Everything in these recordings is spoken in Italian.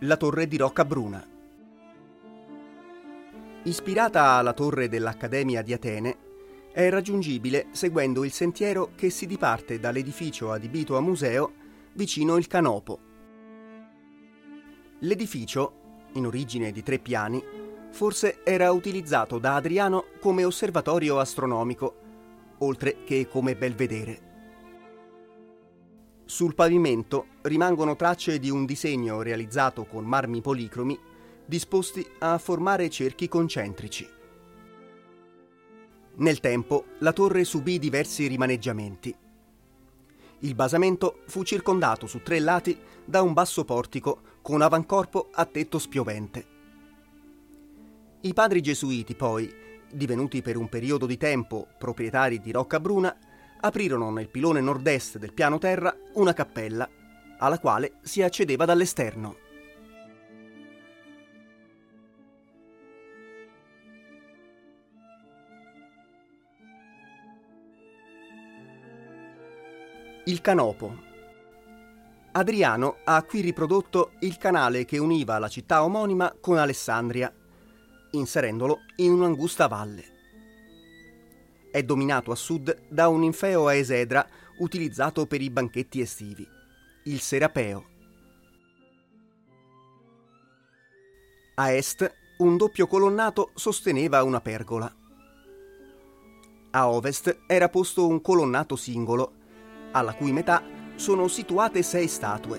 la torre di Roccabruna. Ispirata alla torre dell'Accademia di Atene, è raggiungibile seguendo il sentiero che si diparte dall'edificio adibito a museo vicino il Canopo. L'edificio, in origine di tre piani, forse era utilizzato da Adriano come osservatorio astronomico, oltre che come belvedere. Sul pavimento rimangono tracce di un disegno realizzato con marmi policromi disposti a formare cerchi concentrici. Nel tempo la torre subì diversi rimaneggiamenti. Il basamento fu circondato su tre lati da un basso portico con avancorpo a tetto spiovente. I padri gesuiti poi, divenuti per un periodo di tempo proprietari di Rocca Bruna, aprirono nel pilone nord-est del piano terra una cappella, alla quale si accedeva dall'esterno. Il Canopo. Adriano ha qui riprodotto il canale che univa la città omonima con Alessandria, inserendolo in un'angusta valle. È dominato a sud da un infeo a esedra utilizzato per i banchetti estivi, il Serapeo. A est un doppio colonnato sosteneva una pergola. A ovest era posto un colonnato singolo alla cui metà sono situate sei statue,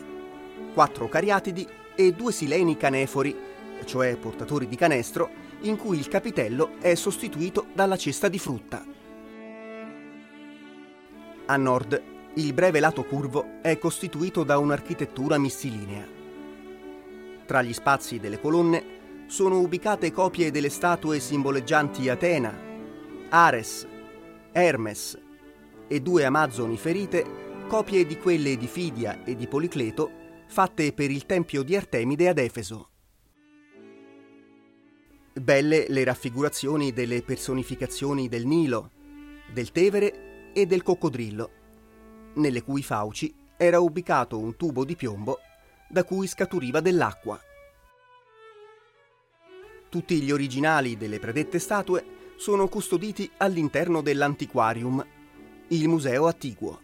quattro cariatidi e due sileni canefori, cioè portatori di canestro, in cui il capitello è sostituito dalla cesta di frutta. A nord, il breve lato curvo è costituito da un'architettura missilinea. Tra gli spazi delle colonne sono ubicate copie delle statue simboleggianti Atena, Ares, Hermes, e due amazzoni ferite, copie di quelle di Fidia e di Policleto, fatte per il tempio di Artemide ad Efeso. Belle le raffigurazioni delle personificazioni del Nilo, del Tevere e del coccodrillo, nelle cui fauci era ubicato un tubo di piombo da cui scaturiva dell'acqua. Tutti gli originali delle predette statue sono custoditi all'interno dell'antiquarium il Museo Attiguo.